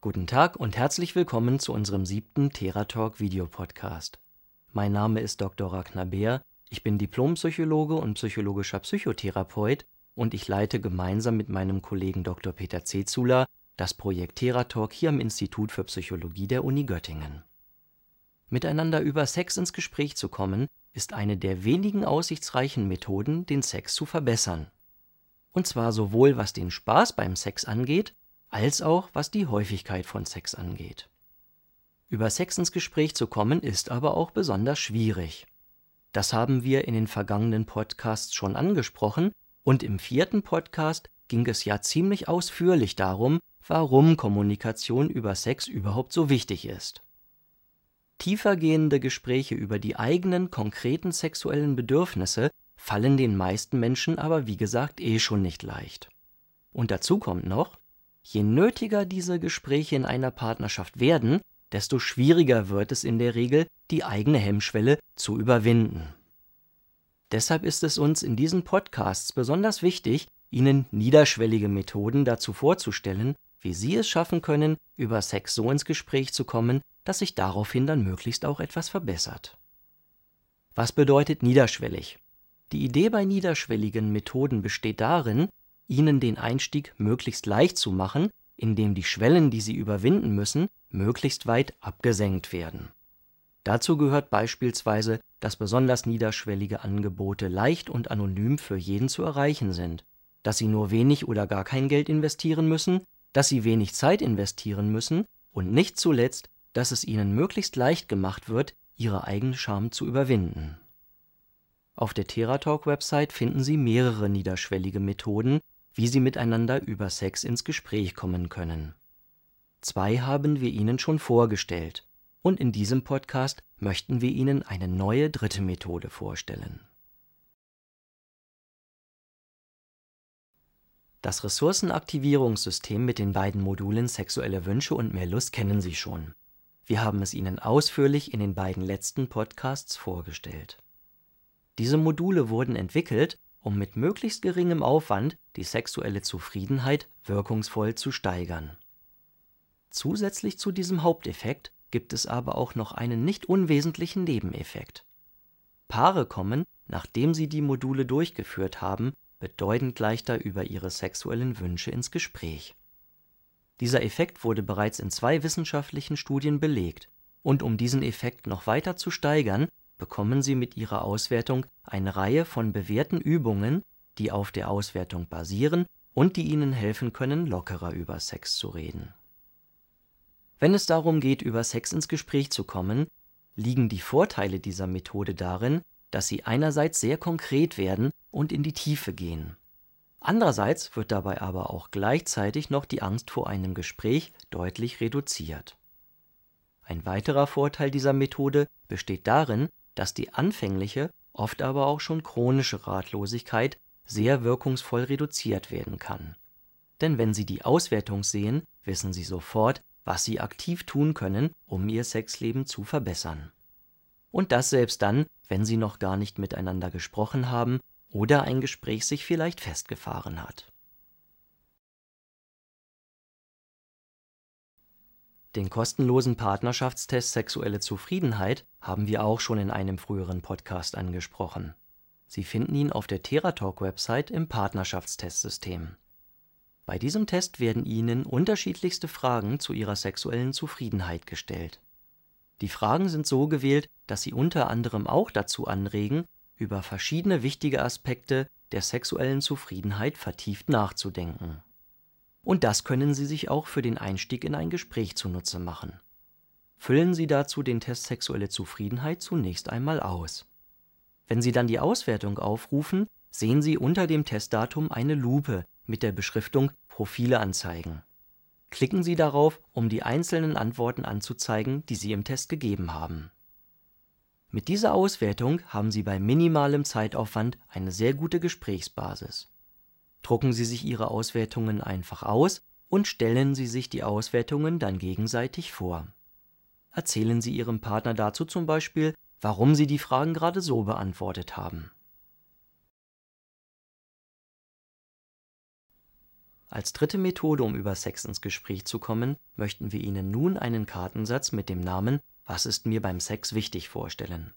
Guten Tag und herzlich willkommen zu unserem siebten TheraTalk Videopodcast. Mein Name ist Dr. Ragnar Beer, ich bin Diplompsychologe und psychologischer Psychotherapeut und ich leite gemeinsam mit meinem Kollegen Dr. Peter Zezula das Projekt TheraTalk hier am Institut für Psychologie der Uni Göttingen. Miteinander über Sex ins Gespräch zu kommen, ist eine der wenigen aussichtsreichen Methoden, den Sex zu verbessern. Und zwar sowohl was den Spaß beim Sex angeht, als auch was die Häufigkeit von Sex angeht. Über Sex ins Gespräch zu kommen ist aber auch besonders schwierig. Das haben wir in den vergangenen Podcasts schon angesprochen und im vierten Podcast ging es ja ziemlich ausführlich darum, warum Kommunikation über Sex überhaupt so wichtig ist. Tiefergehende Gespräche über die eigenen konkreten sexuellen Bedürfnisse fallen den meisten Menschen aber wie gesagt eh schon nicht leicht. Und dazu kommt noch, Je nötiger diese Gespräche in einer Partnerschaft werden, desto schwieriger wird es in der Regel, die eigene Hemmschwelle zu überwinden. Deshalb ist es uns in diesen Podcasts besonders wichtig, Ihnen niederschwellige Methoden dazu vorzustellen, wie Sie es schaffen können, über Sex so ins Gespräch zu kommen, dass sich daraufhin dann möglichst auch etwas verbessert. Was bedeutet niederschwellig? Die Idee bei niederschwelligen Methoden besteht darin, ihnen den Einstieg möglichst leicht zu machen, indem die Schwellen, die sie überwinden müssen, möglichst weit abgesenkt werden. Dazu gehört beispielsweise, dass besonders niederschwellige Angebote leicht und anonym für jeden zu erreichen sind, dass sie nur wenig oder gar kein Geld investieren müssen, dass sie wenig Zeit investieren müssen und nicht zuletzt, dass es ihnen möglichst leicht gemacht wird, ihre eigene Scham zu überwinden. Auf der TheraTalk-Website finden Sie mehrere niederschwellige Methoden, wie sie miteinander über Sex ins Gespräch kommen können. Zwei haben wir Ihnen schon vorgestellt, und in diesem Podcast möchten wir Ihnen eine neue dritte Methode vorstellen. Das Ressourcenaktivierungssystem mit den beiden Modulen Sexuelle Wünsche und mehr Lust kennen Sie schon. Wir haben es Ihnen ausführlich in den beiden letzten Podcasts vorgestellt. Diese Module wurden entwickelt, um mit möglichst geringem Aufwand die sexuelle Zufriedenheit wirkungsvoll zu steigern. Zusätzlich zu diesem Haupteffekt gibt es aber auch noch einen nicht unwesentlichen Nebeneffekt. Paare kommen, nachdem sie die Module durchgeführt haben, bedeutend leichter über ihre sexuellen Wünsche ins Gespräch. Dieser Effekt wurde bereits in zwei wissenschaftlichen Studien belegt, und um diesen Effekt noch weiter zu steigern, bekommen Sie mit Ihrer Auswertung eine Reihe von bewährten Übungen, die auf der Auswertung basieren und die Ihnen helfen können, lockerer über Sex zu reden. Wenn es darum geht, über Sex ins Gespräch zu kommen, liegen die Vorteile dieser Methode darin, dass sie einerseits sehr konkret werden und in die Tiefe gehen. Andererseits wird dabei aber auch gleichzeitig noch die Angst vor einem Gespräch deutlich reduziert. Ein weiterer Vorteil dieser Methode besteht darin, dass die anfängliche, oft aber auch schon chronische Ratlosigkeit sehr wirkungsvoll reduziert werden kann. Denn wenn Sie die Auswertung sehen, wissen Sie sofort, was Sie aktiv tun können, um Ihr Sexleben zu verbessern. Und das selbst dann, wenn Sie noch gar nicht miteinander gesprochen haben oder ein Gespräch sich vielleicht festgefahren hat Den kostenlosen Partnerschaftstest Sexuelle Zufriedenheit haben wir auch schon in einem früheren Podcast angesprochen. Sie finden ihn auf der TheraTalk-Website im Partnerschaftstestsystem. Bei diesem Test werden Ihnen unterschiedlichste Fragen zu Ihrer sexuellen Zufriedenheit gestellt. Die Fragen sind so gewählt, dass sie unter anderem auch dazu anregen, über verschiedene wichtige Aspekte der sexuellen Zufriedenheit vertieft nachzudenken und das können Sie sich auch für den Einstieg in ein Gespräch zunutze machen. Füllen Sie dazu den Test Sexuelle Zufriedenheit zunächst einmal aus. Wenn Sie dann die Auswertung aufrufen, sehen Sie unter dem Testdatum eine Lupe mit der Beschriftung Profile anzeigen. Klicken Sie darauf, um die einzelnen Antworten anzuzeigen, die Sie im Test gegeben haben. Mit dieser Auswertung haben Sie bei minimalem Zeitaufwand eine sehr gute Gesprächsbasis Drucken Sie sich Ihre Auswertungen einfach aus und stellen Sie sich die Auswertungen dann gegenseitig vor. Erzählen Sie Ihrem Partner dazu zum Beispiel, warum Sie die Fragen gerade so beantwortet haben. Als dritte Methode, um über Sex ins Gespräch zu kommen, möchten wir Ihnen nun einen Kartensatz mit dem Namen Was ist mir beim Sex wichtig vorstellen.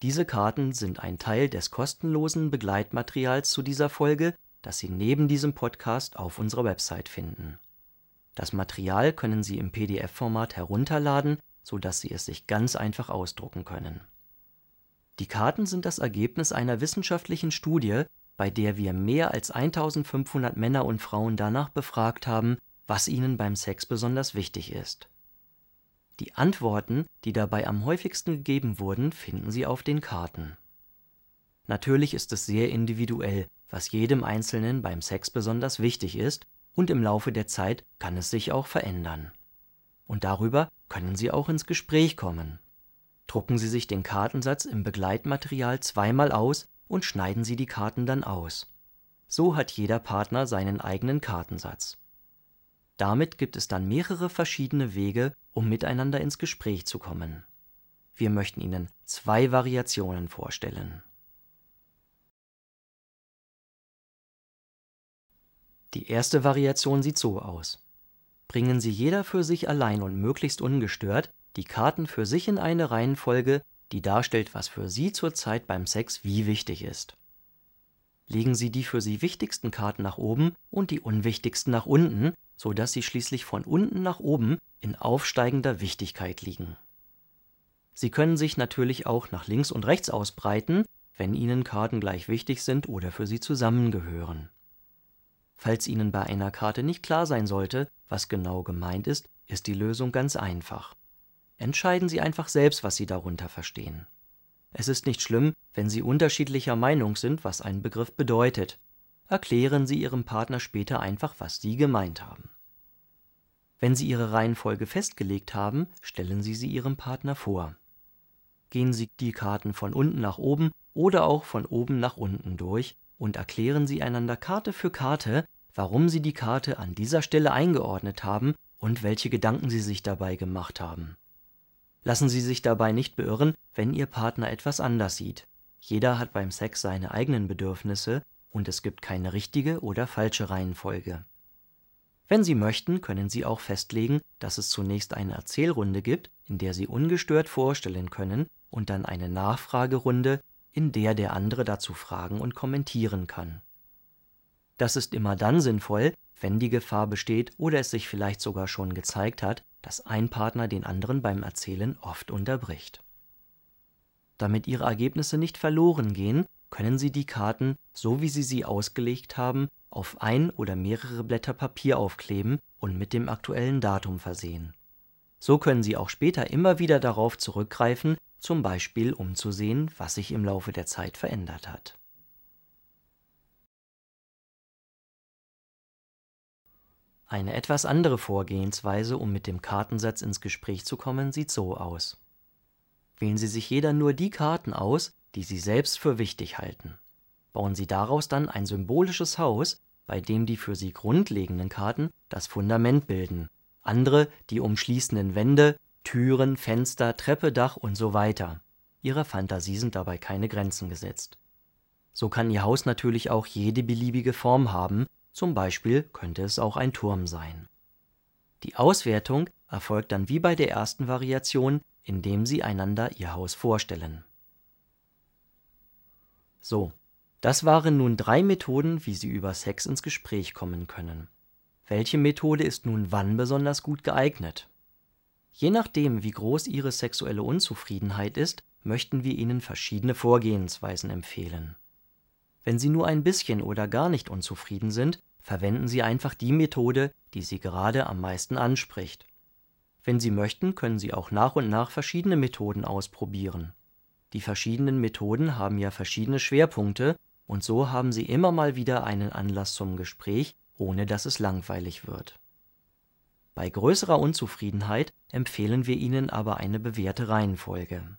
Diese Karten sind ein Teil des kostenlosen Begleitmaterials zu dieser Folge, das Sie neben diesem Podcast auf unserer Website finden. Das Material können Sie im PDF-Format herunterladen, sodass Sie es sich ganz einfach ausdrucken können. Die Karten sind das Ergebnis einer wissenschaftlichen Studie, bei der wir mehr als 1500 Männer und Frauen danach befragt haben, was ihnen beim Sex besonders wichtig ist. Die Antworten, die dabei am häufigsten gegeben wurden, finden Sie auf den Karten. Natürlich ist es sehr individuell, was jedem Einzelnen beim Sex besonders wichtig ist, und im Laufe der Zeit kann es sich auch verändern. Und darüber können Sie auch ins Gespräch kommen. Drucken Sie sich den Kartensatz im Begleitmaterial zweimal aus und schneiden Sie die Karten dann aus. So hat jeder Partner seinen eigenen Kartensatz. Damit gibt es dann mehrere verschiedene Wege, um miteinander ins Gespräch zu kommen. Wir möchten Ihnen zwei Variationen vorstellen. Die erste Variation sieht so aus. Bringen Sie jeder für sich allein und möglichst ungestört die Karten für sich in eine Reihenfolge, die darstellt, was für Sie zurzeit beim Sex wie wichtig ist. Legen Sie die für Sie wichtigsten Karten nach oben und die unwichtigsten nach unten, so dass sie schließlich von unten nach oben in aufsteigender Wichtigkeit liegen. Sie können sich natürlich auch nach links und rechts ausbreiten, wenn Ihnen Karten gleich wichtig sind oder für Sie zusammengehören. Falls Ihnen bei einer Karte nicht klar sein sollte, was genau gemeint ist, ist die Lösung ganz einfach. Entscheiden Sie einfach selbst, was Sie darunter verstehen. Es ist nicht schlimm, wenn Sie unterschiedlicher Meinung sind, was ein Begriff bedeutet. Erklären Sie Ihrem Partner später einfach, was Sie gemeint haben. Wenn Sie Ihre Reihenfolge festgelegt haben, stellen Sie sie Ihrem Partner vor. Gehen Sie die Karten von unten nach oben oder auch von oben nach unten durch und erklären Sie einander Karte für Karte, warum Sie die Karte an dieser Stelle eingeordnet haben und welche Gedanken Sie sich dabei gemacht haben. Lassen Sie sich dabei nicht beirren, wenn Ihr Partner etwas anders sieht. Jeder hat beim Sex seine eigenen Bedürfnisse und es gibt keine richtige oder falsche Reihenfolge. Wenn Sie möchten, können Sie auch festlegen, dass es zunächst eine Erzählrunde gibt, in der Sie ungestört vorstellen können, und dann eine Nachfragerunde, in der der andere dazu fragen und kommentieren kann. Das ist immer dann sinnvoll, wenn die Gefahr besteht oder es sich vielleicht sogar schon gezeigt hat, dass ein Partner den anderen beim Erzählen oft unterbricht. Damit Ihre Ergebnisse nicht verloren gehen, können Sie die Karten, so wie Sie sie ausgelegt haben, auf ein oder mehrere Blätter Papier aufkleben und mit dem aktuellen Datum versehen. So können Sie auch später immer wieder darauf zurückgreifen, zum Beispiel um zu sehen, was sich im Laufe der Zeit verändert hat. Eine etwas andere Vorgehensweise, um mit dem Kartensatz ins Gespräch zu kommen, sieht so aus. Wählen Sie sich jeder nur die Karten aus, die Sie selbst für wichtig halten. Bauen Sie daraus dann ein symbolisches Haus, bei dem die für Sie grundlegenden Karten das Fundament bilden, andere die umschließenden Wände, Türen, Fenster, Treppe, Dach und so weiter. Ihrer Fantasie sind dabei keine Grenzen gesetzt. So kann Ihr Haus natürlich auch jede beliebige Form haben, zum Beispiel könnte es auch ein Turm sein. Die Auswertung erfolgt dann wie bei der ersten Variation, indem Sie einander Ihr Haus vorstellen. So, das waren nun drei Methoden, wie Sie über Sex ins Gespräch kommen können. Welche Methode ist nun wann besonders gut geeignet? Je nachdem, wie groß Ihre sexuelle Unzufriedenheit ist, möchten wir Ihnen verschiedene Vorgehensweisen empfehlen. Wenn Sie nur ein bisschen oder gar nicht unzufrieden sind, verwenden Sie einfach die Methode, die Sie gerade am meisten anspricht. Wenn Sie möchten, können Sie auch nach und nach verschiedene Methoden ausprobieren. Die verschiedenen Methoden haben ja verschiedene Schwerpunkte und so haben Sie immer mal wieder einen Anlass zum Gespräch, ohne dass es langweilig wird. Bei größerer Unzufriedenheit empfehlen wir Ihnen aber eine bewährte Reihenfolge.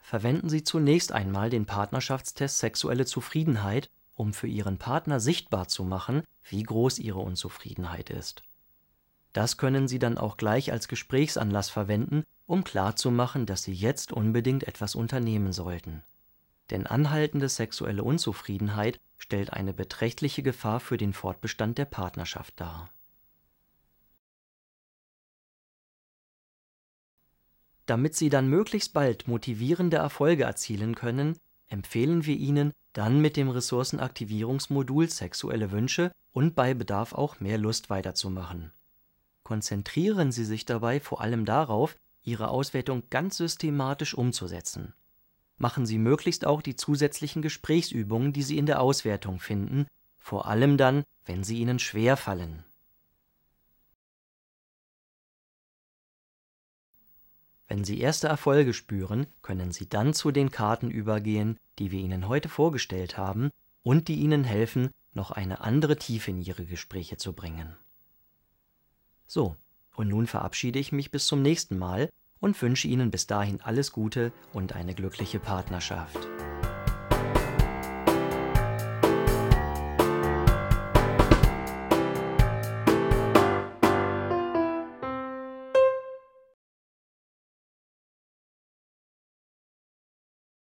verwenden Sie zunächst einmal den Partnerschaftstest Sexuelle Zufriedenheit, um für Ihren Partner sichtbar zu machen, wie groß Ihre Unzufriedenheit ist. Das können Sie dann auch gleich als Gesprächsanlass verwenden, um klarzumachen, dass Sie jetzt unbedingt etwas unternehmen sollten. Denn anhaltende sexuelle Unzufriedenheit stellt eine beträchtliche Gefahr für den Fortbestand der Partnerschaft dar. Damit Sie dann möglichst bald motivierende Erfolge erzielen können, empfehlen wir Ihnen, dann mit dem Ressourcenaktivierungsmodul sexuelle Wünsche und bei Bedarf auch mehr Lust weiterzumachen. Konzentrieren Sie sich dabei vor allem darauf, Ihre Auswertung ganz systematisch umzusetzen. Machen Sie möglichst auch die zusätzlichen Gesprächsübungen, die Sie in der Auswertung finden, vor allem dann, wenn sie Ihnen schwer fallen. Wenn Sie erste Erfolge spüren, können Sie dann zu den Karten übergehen, die wir Ihnen heute vorgestellt haben und die Ihnen helfen, noch eine andere Tiefe in Ihre Gespräche zu bringen. So, und nun verabschiede ich mich bis zum nächsten Mal und wünsche Ihnen bis dahin alles Gute und eine glückliche Partnerschaft.